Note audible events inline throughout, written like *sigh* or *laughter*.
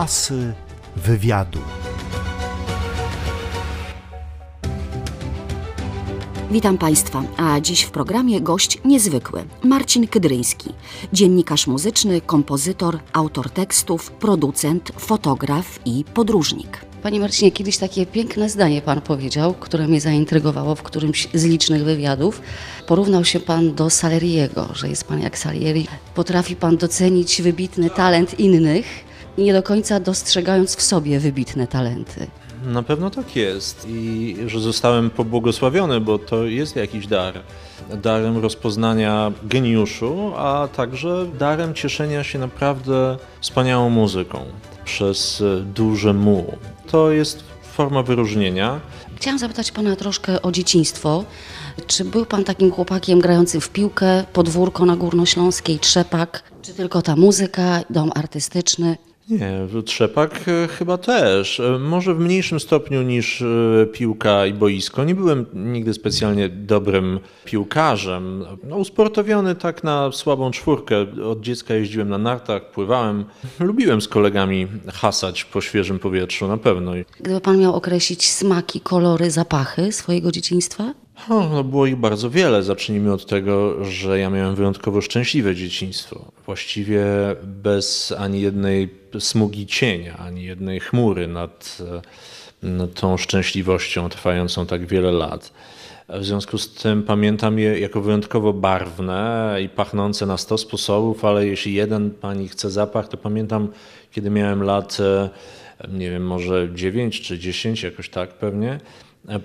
Asy wywiadu. Witam Państwa, a dziś w programie gość niezwykły Marcin Kydryński, dziennikarz muzyczny, kompozytor, autor tekstów, producent, fotograf i podróżnik. Panie Marcinie, kiedyś takie piękne zdanie Pan powiedział, które mnie zaintrygowało w którymś z licznych wywiadów. Porównał się Pan do Saleriego, że jest Pan jak Salieri. Potrafi Pan docenić wybitny talent innych, nie do końca dostrzegając w sobie wybitne talenty. Na pewno tak jest i że zostałem pobłogosławiony, bo to jest jakiś dar. Darem rozpoznania geniuszu, a także darem cieszenia się naprawdę wspaniałą muzyką przez duże mu. To jest forma wyróżnienia. Chciałam zapytać Pana troszkę o dzieciństwo. Czy był Pan takim chłopakiem grającym w piłkę, podwórko na Górnośląskiej, trzepak, czy tylko ta muzyka, dom artystyczny? Nie, trzepak e, chyba też. E, może w mniejszym stopniu niż e, piłka i boisko. Nie byłem nigdy specjalnie dobrym piłkarzem. No, usportowiony tak na słabą czwórkę. Od dziecka jeździłem na nartach, pływałem. Lubiłem z kolegami hasać po świeżym powietrzu, na pewno. Gdyby Pan miał określić smaki, kolory, zapachy swojego dzieciństwa? O, no było ich bardzo wiele. Zacznijmy od tego, że ja miałem wyjątkowo szczęśliwe dzieciństwo. Właściwie bez ani jednej smugi cienia, ani jednej chmury nad, nad tą szczęśliwością trwającą tak wiele lat. W związku z tym pamiętam je jako wyjątkowo barwne i pachnące na sto sposobów, ale jeśli jeden pani chce zapach, to pamiętam, kiedy miałem lat, nie wiem, może 9 czy 10, jakoś tak pewnie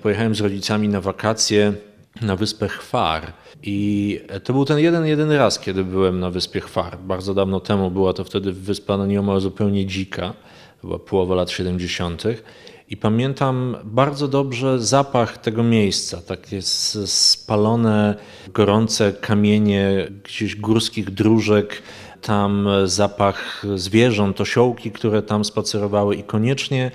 pojechałem z rodzicami na wakacje na wyspę Chwar. I to był ten jeden, jedyny raz, kiedy byłem na wyspie Chwar. Bardzo dawno temu była to wtedy wyspa no nieomal zupełnie dzika. Była połowa lat 70. I pamiętam bardzo dobrze zapach tego miejsca. Takie spalone, gorące kamienie gdzieś górskich dróżek. Tam zapach zwierząt, osiołki, które tam spacerowały i koniecznie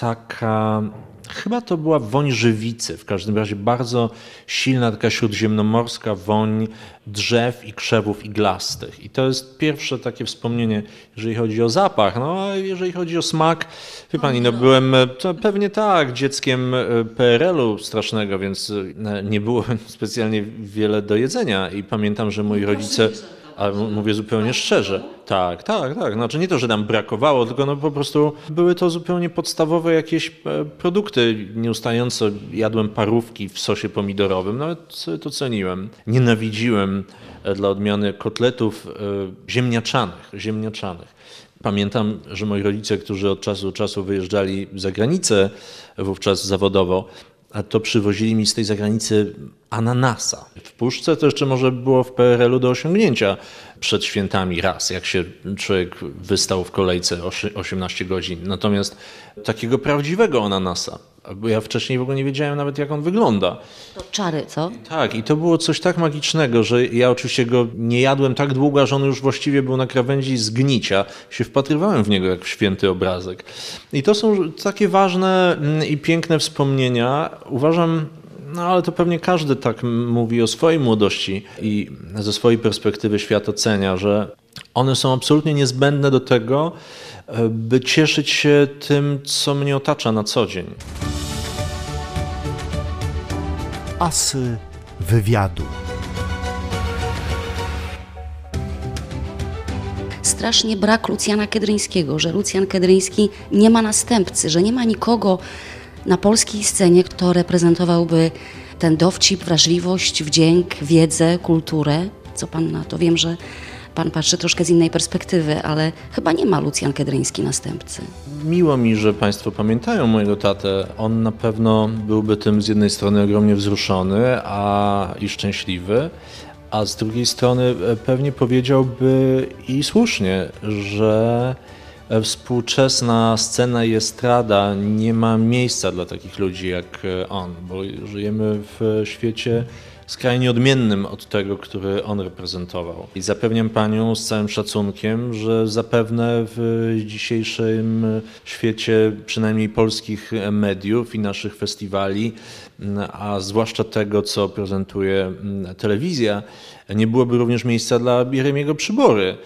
taka Chyba to była woń żywicy, w każdym razie bardzo silna, taka śródziemnomorska woń drzew i krzewów iglastych. I to jest pierwsze takie wspomnienie, jeżeli chodzi o zapach. No a jeżeli chodzi o smak, wie pani, no byłem pewnie tak, dzieckiem e, PRL-u strasznego, więc e, nie było *laughs* specjalnie wiele do jedzenia i pamiętam, że moi rodzice ale mówię zupełnie szczerze. Tak, tak, tak. Znaczy nie to, że nam brakowało, tylko no po prostu były to zupełnie podstawowe jakieś e, produkty. Nieustająco jadłem parówki w sosie pomidorowym, nawet to ceniłem. Nienawidziłem e, dla odmiany kotletów e, ziemniaczanych, ziemniaczanych. Pamiętam, że moi rodzice, którzy od czasu do czasu wyjeżdżali za granicę, wówczas zawodowo, a to przywozili mi z tej zagranicy ananasa. W puszce to jeszcze może było w PRL-u do osiągnięcia przed świętami raz, jak się człowiek wystał w kolejce 18 godzin. Natomiast takiego prawdziwego ananasa, bo ja wcześniej w ogóle nie wiedziałem nawet jak on wygląda. To czary, co? Tak, i to było coś tak magicznego, że ja oczywiście go nie jadłem tak długo, że on już właściwie był na krawędzi zgnicia. Się wpatrywałem w niego jak w święty obrazek. I to są takie ważne mm, i piękne wspomnienia. Uważam, no ale to pewnie każdy tak mówi o swojej młodości i ze swojej perspektywy świat ocenia, że one są absolutnie niezbędne do tego, by cieszyć się tym, co mnie otacza na co dzień. Asy wywiadu. Strasznie brak Lucjana Kedryńskiego, że Lucjan Kedryński nie ma następcy, że nie ma nikogo na polskiej scenie, kto reprezentowałby ten dowcip, wrażliwość, wdzięk, wiedzę, kulturę. Co pan na to? Wiem, że pan patrzy troszkę z innej perspektywy, ale chyba nie ma Lucjan Kedryński następcy. Miło mi, że Państwo pamiętają mojego tatę. On na pewno byłby tym z jednej strony ogromnie wzruszony a i szczęśliwy, a z drugiej strony e, pewnie powiedziałby i słusznie, że e, współczesna scena i estrada nie ma miejsca dla takich ludzi jak e, on, bo żyjemy w świecie skrajnie odmiennym od tego, który on reprezentował. I zapewniam panią z całym szacunkiem, że zapewne w dzisiejszym świecie, przynajmniej polskich mediów i naszych festiwali, a zwłaszcza tego, co prezentuje telewizja, nie byłoby również miejsca dla Jeremiego Przybory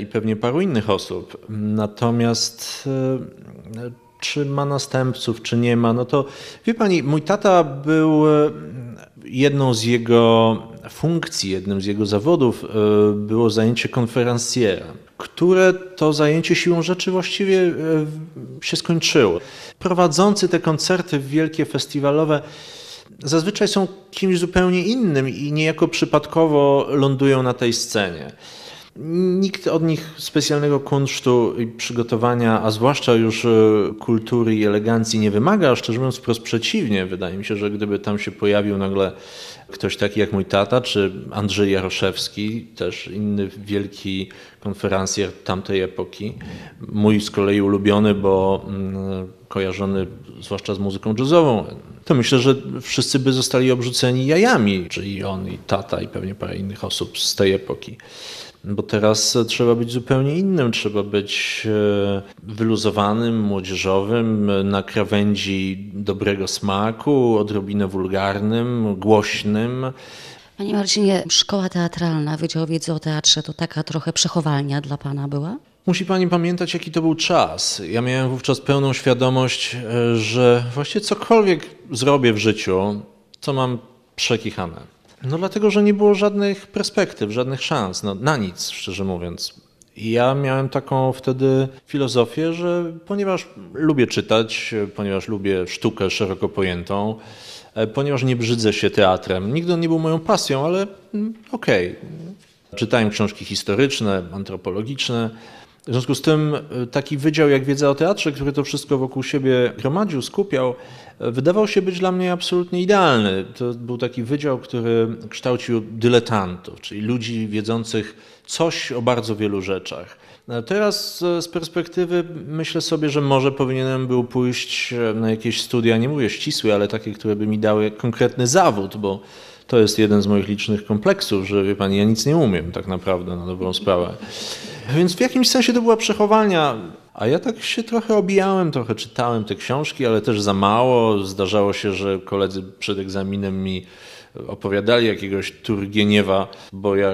i pewnie paru innych osób. Natomiast e, czy ma następców, czy nie ma, no to wie pani, mój tata był e, jedną z jego funkcji, jednym z jego zawodów było zajęcie konferencjera, które to zajęcie siłą rzeczy właściwie się skończyło. Prowadzący te koncerty wielkie, festiwalowe, zazwyczaj są kimś zupełnie innym i niejako przypadkowo lądują na tej scenie. Nikt od nich specjalnego kunsztu i przygotowania, a zwłaszcza już e, kultury i elegancji nie wymaga, szczerze mówiąc wprost przeciwnie. Wydaje mi się, że gdyby tam się pojawił nagle ktoś taki jak mój tata, czy Andrzej Jaroszewski, też inny wielki konferencjer tamtej epoki, mój z kolei ulubiony, bo mm, kojarzony zwłaszcza z muzyką jazzową, to myślę, że wszyscy by zostali obrzuceni jajami, czyli on i tata i pewnie parę innych osób z tej epoki. Bo teraz trzeba być zupełnie innym, trzeba być e, wyluzowanym, młodzieżowym, na krawędzi dobrego smaku, odrobinę wulgarnym, głośnym. Panie Marcinie, szkoła teatralna, Wydział Wiedzy o Teatrze to taka trochę przechowalnia dla Pana była? Musi Pani pamiętać, jaki to był czas. Ja miałem wówczas pełną świadomość, e, że właściwie cokolwiek zrobię w życiu, to mam przekichane. No dlatego, że nie było żadnych perspektyw, żadnych szans, no, na nic, szczerze mówiąc. I ja miałem taką wtedy filozofię, że ponieważ lubię czytać, ponieważ lubię sztukę szeroko pojętą, e, ponieważ nie brzydzę się teatrem, nigdy on nie był moją pasją, ale mm, okej. Okay. Czytałem książki historyczne, antropologiczne, w związku z tym e, taki wydział jak Wiedza o Teatrze, który to wszystko wokół siebie gromadził, skupiał, e, wydawał się być dla mnie absolutnie idealny. To był taki wydział, który kształcił dyletantów, czyli ludzi wiedzących coś o bardzo wielu rzeczach. No, teraz e, z perspektywy myślę sobie, że może powinienem był pójść na jakieś studia, nie mówię ścisłe, ale takie, które by mi dały konkretny zawód, bo to jest jeden z moich licznych kompleksów, że wie pani, ja nic nie umiem tak naprawdę na dobrą sprawę. Więc w jakimś sensie to była przechowalnia. A ja tak się trochę obijałem, trochę czytałem te książki, ale też za mało. Zdarzało się, że koledzy przed egzaminem mi opowiadali jakiegoś Turgieniewa, bo ja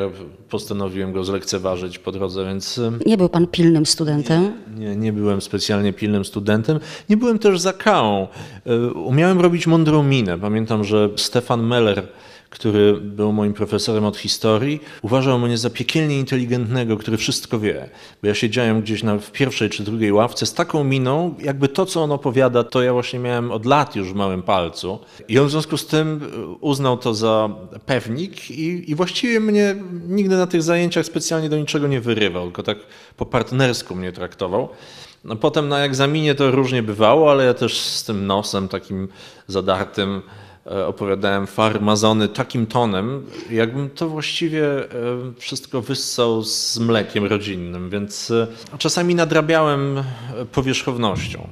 postanowiłem go zlekceważyć po drodze, więc... Nie był pan pilnym studentem? Nie, nie, nie byłem specjalnie pilnym studentem. Nie byłem też zakałą. E, umiałem robić mądrą minę. Pamiętam, że Stefan Meller który był moim profesorem od historii, uważał mnie za piekielnie inteligentnego, który wszystko wie. Bo ja siedziałem gdzieś na, w pierwszej czy drugiej ławce z taką miną, jakby to, co on opowiada, to ja właśnie miałem od lat już w małym palcu. I on w związku z tym uznał to za pewnik i, i właściwie mnie nigdy na tych zajęciach specjalnie do niczego nie wyrywał, tylko tak po partnersku mnie traktował. No potem na egzaminie to różnie bywało, ale ja też z tym nosem takim zadartym E, opowiadałem farmazony takim tonem, jakbym to właściwie e, wszystko wyssał z mlekiem rodzinnym, więc e, czasami nadrabiałem powierzchownością.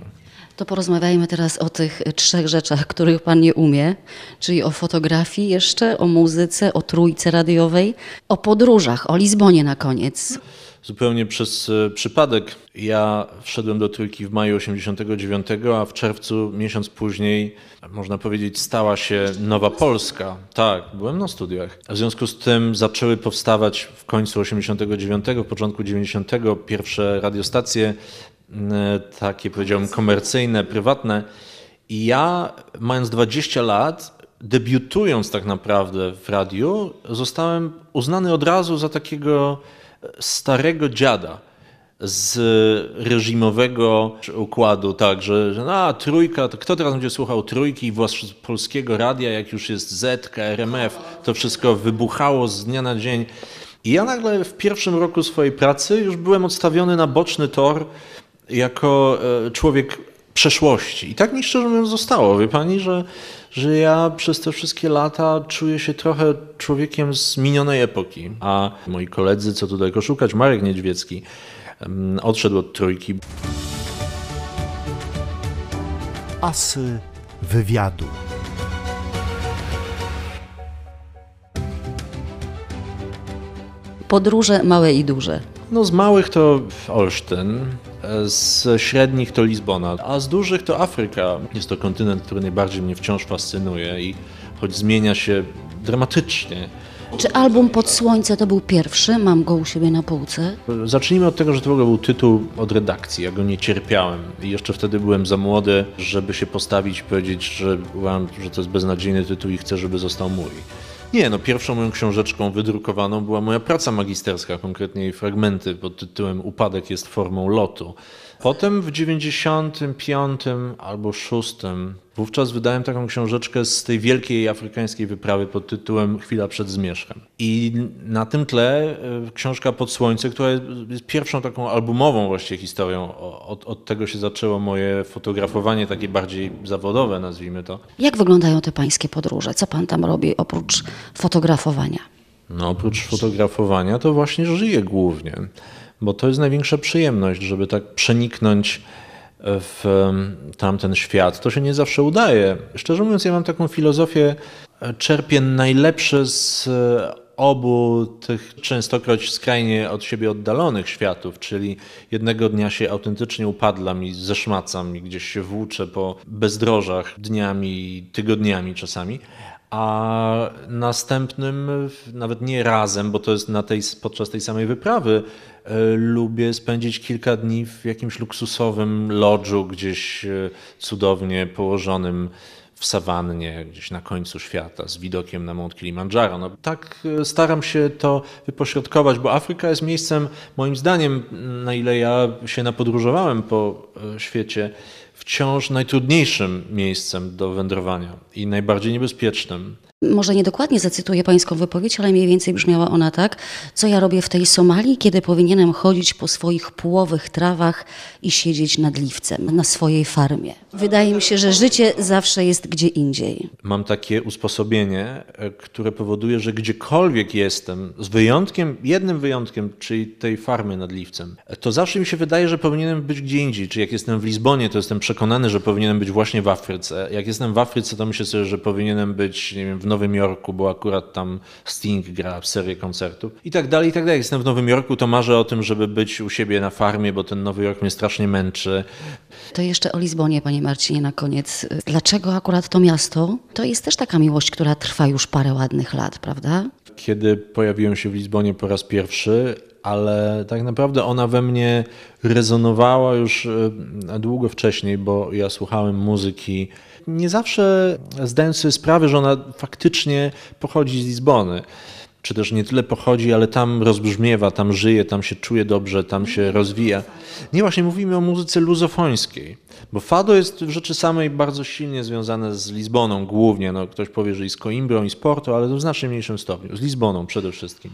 To porozmawiajmy teraz o tych trzech rzeczach, których Pan nie umie, czyli o fotografii jeszcze, o muzyce, o trójce radiowej, o podróżach, o Lizbonie na koniec. Zupełnie przez e, przypadek ja wszedłem do trójki w maju 89, a w czerwcu, miesiąc później, można powiedzieć, stała się Nowa Polska. Tak, byłem na studiach. W związku z tym zaczęły powstawać w końcu 89, w początku 90 pierwsze radiostacje, takie powiedziałbym komercyjne, prywatne. I ja, mając 20 lat, debiutując tak naprawdę w radiu, zostałem uznany od razu za takiego starego dziada z reżimowego układu, tak, że, że a, trójka, to kto teraz będzie słuchał trójki, zwłaszcza polskiego radia, jak już jest Z, RMF, to wszystko wybuchało z dnia na dzień. I ja nagle w pierwszym roku swojej pracy już byłem odstawiony na boczny tor jako e, człowiek przeszłości. I tak mi szczerze mówiąc zostało, wie pani, że, że ja przez te wszystkie lata czuję się trochę człowiekiem z minionej epoki. A moi koledzy, co tutaj szukać, Marek Niedźwiecki, odszedł od trójki. Asy wywiadu. Podróże małe i duże. No z małych to Olsztyn, z średnich to Lizbona, a z dużych to Afryka. Jest to kontynent, który najbardziej mnie wciąż fascynuje i choć zmienia się dramatycznie, Czy album Pod Słońce to był pierwszy? Mam go u siebie na półce. Zacznijmy od tego, że to w ogóle był tytuł od redakcji. Ja go nie cierpiałem i jeszcze wtedy byłem za młody, żeby się postawić i powiedzieć, że uważam, że to jest beznadziejny tytuł i chcę, żeby został mój. Nie, no pierwszą moją książeczką wydrukowaną była moja praca magisterska, konkretnie jej fragmenty pod tytułem Upadek jest formą lotu. Potem w 95 albo 6 wówczas wydałem taką książeczkę z tej wielkiej afrykańskiej wyprawy pod tytułem Chwila przed zmierzchem. I na tym tle e, książka Pod Słońce, która jest pierwszą taką albumową właściwie historią. Od, od tego się zaczęło moje fotografowanie takie bardziej zawodowe, nazwijmy to. Jak wyglądają te pańskie podróże? Co pan tam robi oprócz fotografowania? No oprócz fotografowania to właśnie żyję głównie bo to jest największa przyjemność, żeby tak przeniknąć w tamten świat. To się nie zawsze udaje. Szczerze mówiąc, ja mam taką filozofię, e, czerpię najlepsze z e, obu tych częstokroć skrajnie od siebie oddalonych światów, czyli jednego dnia się autentycznie upadlam i zeszmacam i gdzieś się włóczę po bezdrożach dniami, tygodniami czasami, a następnym, nawet nie razem, bo to jest na tej, podczas tej samej wyprawy, e, lubię spędzić kilka dni w jakimś luksusowym lodżu, gdzieś e, cudownie położonym w sawannie, gdzieś na końcu świata, z widokiem na Mount Kilimandżaro. No, tak e, staram się to wypośrodkować, bo Afryka jest miejscem, moim zdaniem, na ile ja się napodróżowałem po świecie, wciąż najtrudniejszym miejscem do wędrowania i najbardziej niebezpiecznym może niedokładnie zacytuję pańską wypowiedź, ale mniej więcej brzmiała ona tak, co ja robię w tej Somalii, kiedy powinienem chodzić po swoich płowych trawach i siedzieć nad liwcem na swojej farmie. Wydaje mi się, że życie zawsze jest gdzie indziej. Mam takie usposobienie, e, które powoduje, że gdziekolwiek jestem, z wyjątkiem, jednym wyjątkiem, czyli tej farmy nad liwcem, to zawsze mi się wydaje, że powinienem być gdzie indziej. Czy jak jestem w Lizbonie, to jestem przekonany, że powinienem być właśnie w Afryce. Jak jestem w Afryce, to myślę sobie, że powinienem być, nie wiem, w Nowym Jorku, bo akurat tam Sting gra w serię koncertów i tak dalej, i tak dalej. Jestem w Nowym Jorku, to marzę o tym, żeby być u siebie na farmie, bo ten Nowy Jork mnie strasznie męczy. To jeszcze o Lizbonie, panie Marcinie, na koniec. Dlaczego akurat to miasto? To jest też taka miłość, która trwa już parę ładnych lat, prawda? Kiedy pojawiłem się w Lizbonie po raz pierwszy, ale tak naprawdę ona we mnie rezonowała już e, długo wcześniej, bo ja słuchałem muzyki nie zawsze zdając sobie sprawę, że ona faktycznie pochodzi z Lizbony. Czy też nie tyle pochodzi, ale tam rozbrzmiewa, tam żyje, tam się czuje dobrze, tam się rozwija. Nie, właśnie mówimy o muzyce luzofońskiej, bo fado jest w rzeczy samej bardzo silnie związane z Lizboną głównie. No, ktoś powie, że i z Coimbrą, i z Porto, ale to w znacznie mniejszym stopniu. Z Lizboną przede wszystkim.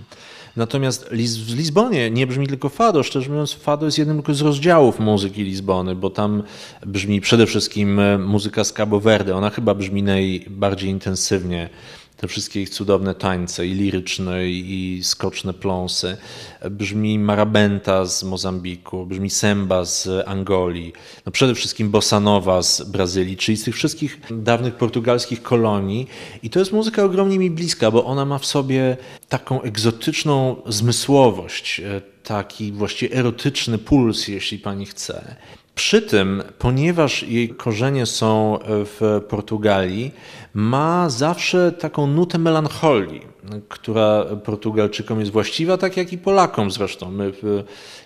Natomiast w Lizbonie nie brzmi tylko fado. Szczerze mówiąc, fado jest jednym z rozdziałów muzyki Lizbony, bo tam brzmi przede wszystkim e, muzyka z Cabo Verde. Ona chyba brzmi najbardziej intensywnie te wszystkie ich cudowne tańce, i liryczne, i skoczne pląsy. Brzmi marabenta z Mozambiku, brzmi semba z Angolii, no przede wszystkim bossa nova z Brazylii, czyli z tych wszystkich dawnych portugalskich kolonii. I to jest muzyka ogromnie mi bliska, bo ona ma w sobie taką egzotyczną zmysłowość, e, taki właściwie erotyczny puls, jeśli pani chce. Przy tym, ponieważ jej korzenie są w Portugalii, ma zawsze taką nutę melancholii, która Portugalczykom jest właściwa, tak jak i Polakom zresztą. My,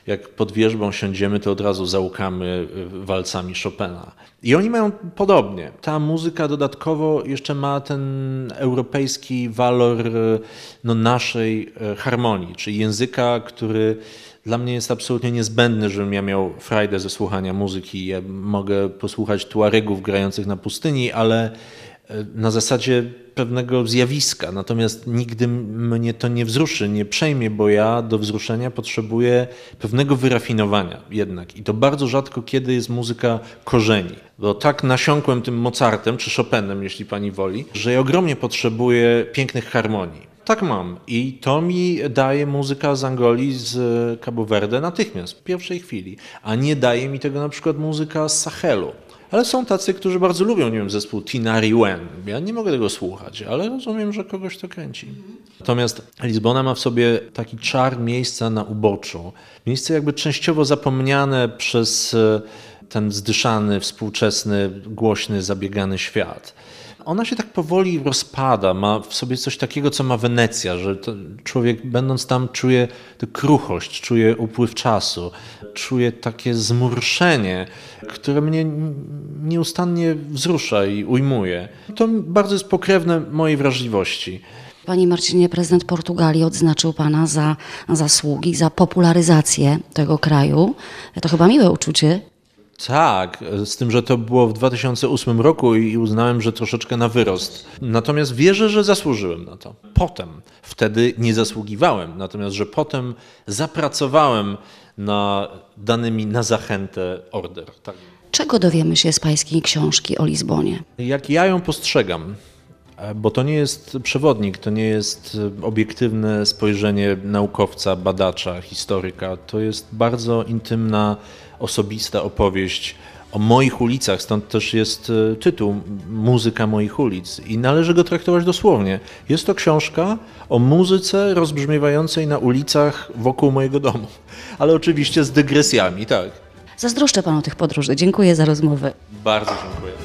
jak pod wierzbą siądziemy, to od razu załukamy walcami Chopina. I oni mają podobnie. Ta muzyka dodatkowo jeszcze ma ten europejski walor no, naszej e, harmonii, czyli języka, który dla mnie jest absolutnie niezbędny, żebym ja miał frajdę ze słuchania muzyki. Ja mogę posłuchać tuaregów grających na pustyni, ale e, na zasadzie pewnego zjawiska. Natomiast nigdy mnie to nie wzruszy, nie przejmie, bo ja do wzruszenia potrzebuję pewnego wyrafinowania jednak. I to bardzo rzadko kiedy jest muzyka korzeni. Bo tak nasiąkłem tym Mozartem czy Chopinem, jeśli pani woli, że ja ogromnie potrzebuję pięknych harmonii. Tak mam. I to mi daje muzyka z Angolii, z Cabo Verde natychmiast, w pierwszej chwili. A nie daje mi tego na przykład muzyka z Sahelu. Ale są tacy, którzy bardzo lubią, nie wiem, zespół Tinari Wen. Ja nie mogę tego słuchać, ale rozumiem, że kogoś to kręci. Natomiast Lizbona ma w sobie taki czar miejsca na uboczu. Miejsce jakby częściowo zapomniane przez e, ten zdyszany, współczesny, głośny, zabiegany świat ona się tak powoli rozpada, ma w sobie coś takiego, co ma Wenecja, że człowiek będąc tam czuje kruchość, czuje upływ czasu, czuje takie zmurszenie, które mnie nieustannie wzrusza i ujmuje. To bardzo jest pokrewne mojej wrażliwości. Panie Marcinie, prezydent Portugalii odznaczył Pana za zasługi, za popularyzację tego kraju. To chyba miłe uczucie. Tak, z tym, że to było w 2008 roku i uznałem, że troszeczkę na wyrost. Natomiast wierzę, że zasłużyłem na to. Potem, wtedy nie zasługiwałem, natomiast że potem zapracowałem na dany mi na zachętę order. Tak. Czego dowiemy się z Pańskiej książki o Lizbonie? Jak ja ją postrzegam, e, bo to nie jest przewodnik, to nie jest e, obiektywne spojrzenie naukowca, badacza, historyka. To jest bardzo intymna, osobista opowieść o moich ulicach, stąd też jest e, tytuł Muzyka moich ulic i należy go traktować dosłownie. Jest to książka o muzyce rozbrzmiewającej na ulicach wokół mojego domu, *laughs* ale oczywiście z dygresjami, tak. Zazdroszczę Panu tych podróży. Dziękuję za rozmowę. Bardzo dziękuję.